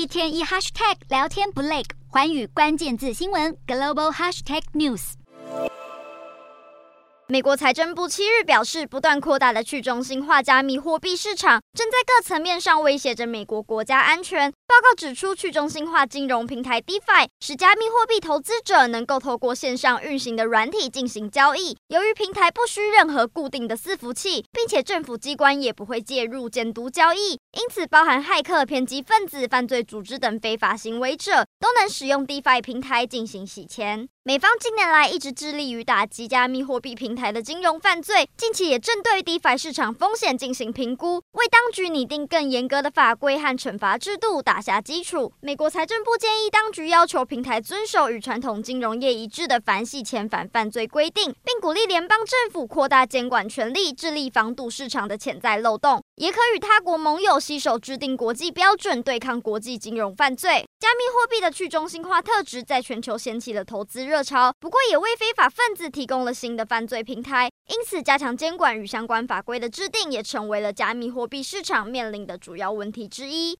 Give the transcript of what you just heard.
一天一 hashtag 聊天不累，环宇关键字新闻 global hashtag news。美国财政部七日表示，不断扩大的去中心化加密货币市场正在各层面上威胁着美国国家安全。报告指出，去中心化金融平台 DeFi 使加密货币投资者能够透过线上运行的软体进行交易。由于平台不需任何固定的伺服器，并且政府机关也不会介入监督交易，因此包含骇客、偏激分子、犯罪组织等非法行为者都能使用 DeFi 平台进行洗钱。美方近年来一直致力于打击加密货币平台的金融犯罪，近期也正对 DeFi 市场风险进行评估，为当局拟定更严格的法规和惩罚制度打下基础。美国财政部建议当局要求平台遵守与传统金融业一致的反洗钱反犯罪规定，并鼓励联邦政府扩大监管权力，致力防堵市场的潜在漏洞，也可与他国盟友携手制定国际标准，对抗国际金融犯罪。加密货币的去中心化特质在全球掀起了投资热潮，不过也为非法分子提供了新的犯罪平台。因此，加强监管与相关法规的制定也成为了加密货币市场面临的主要问题之一。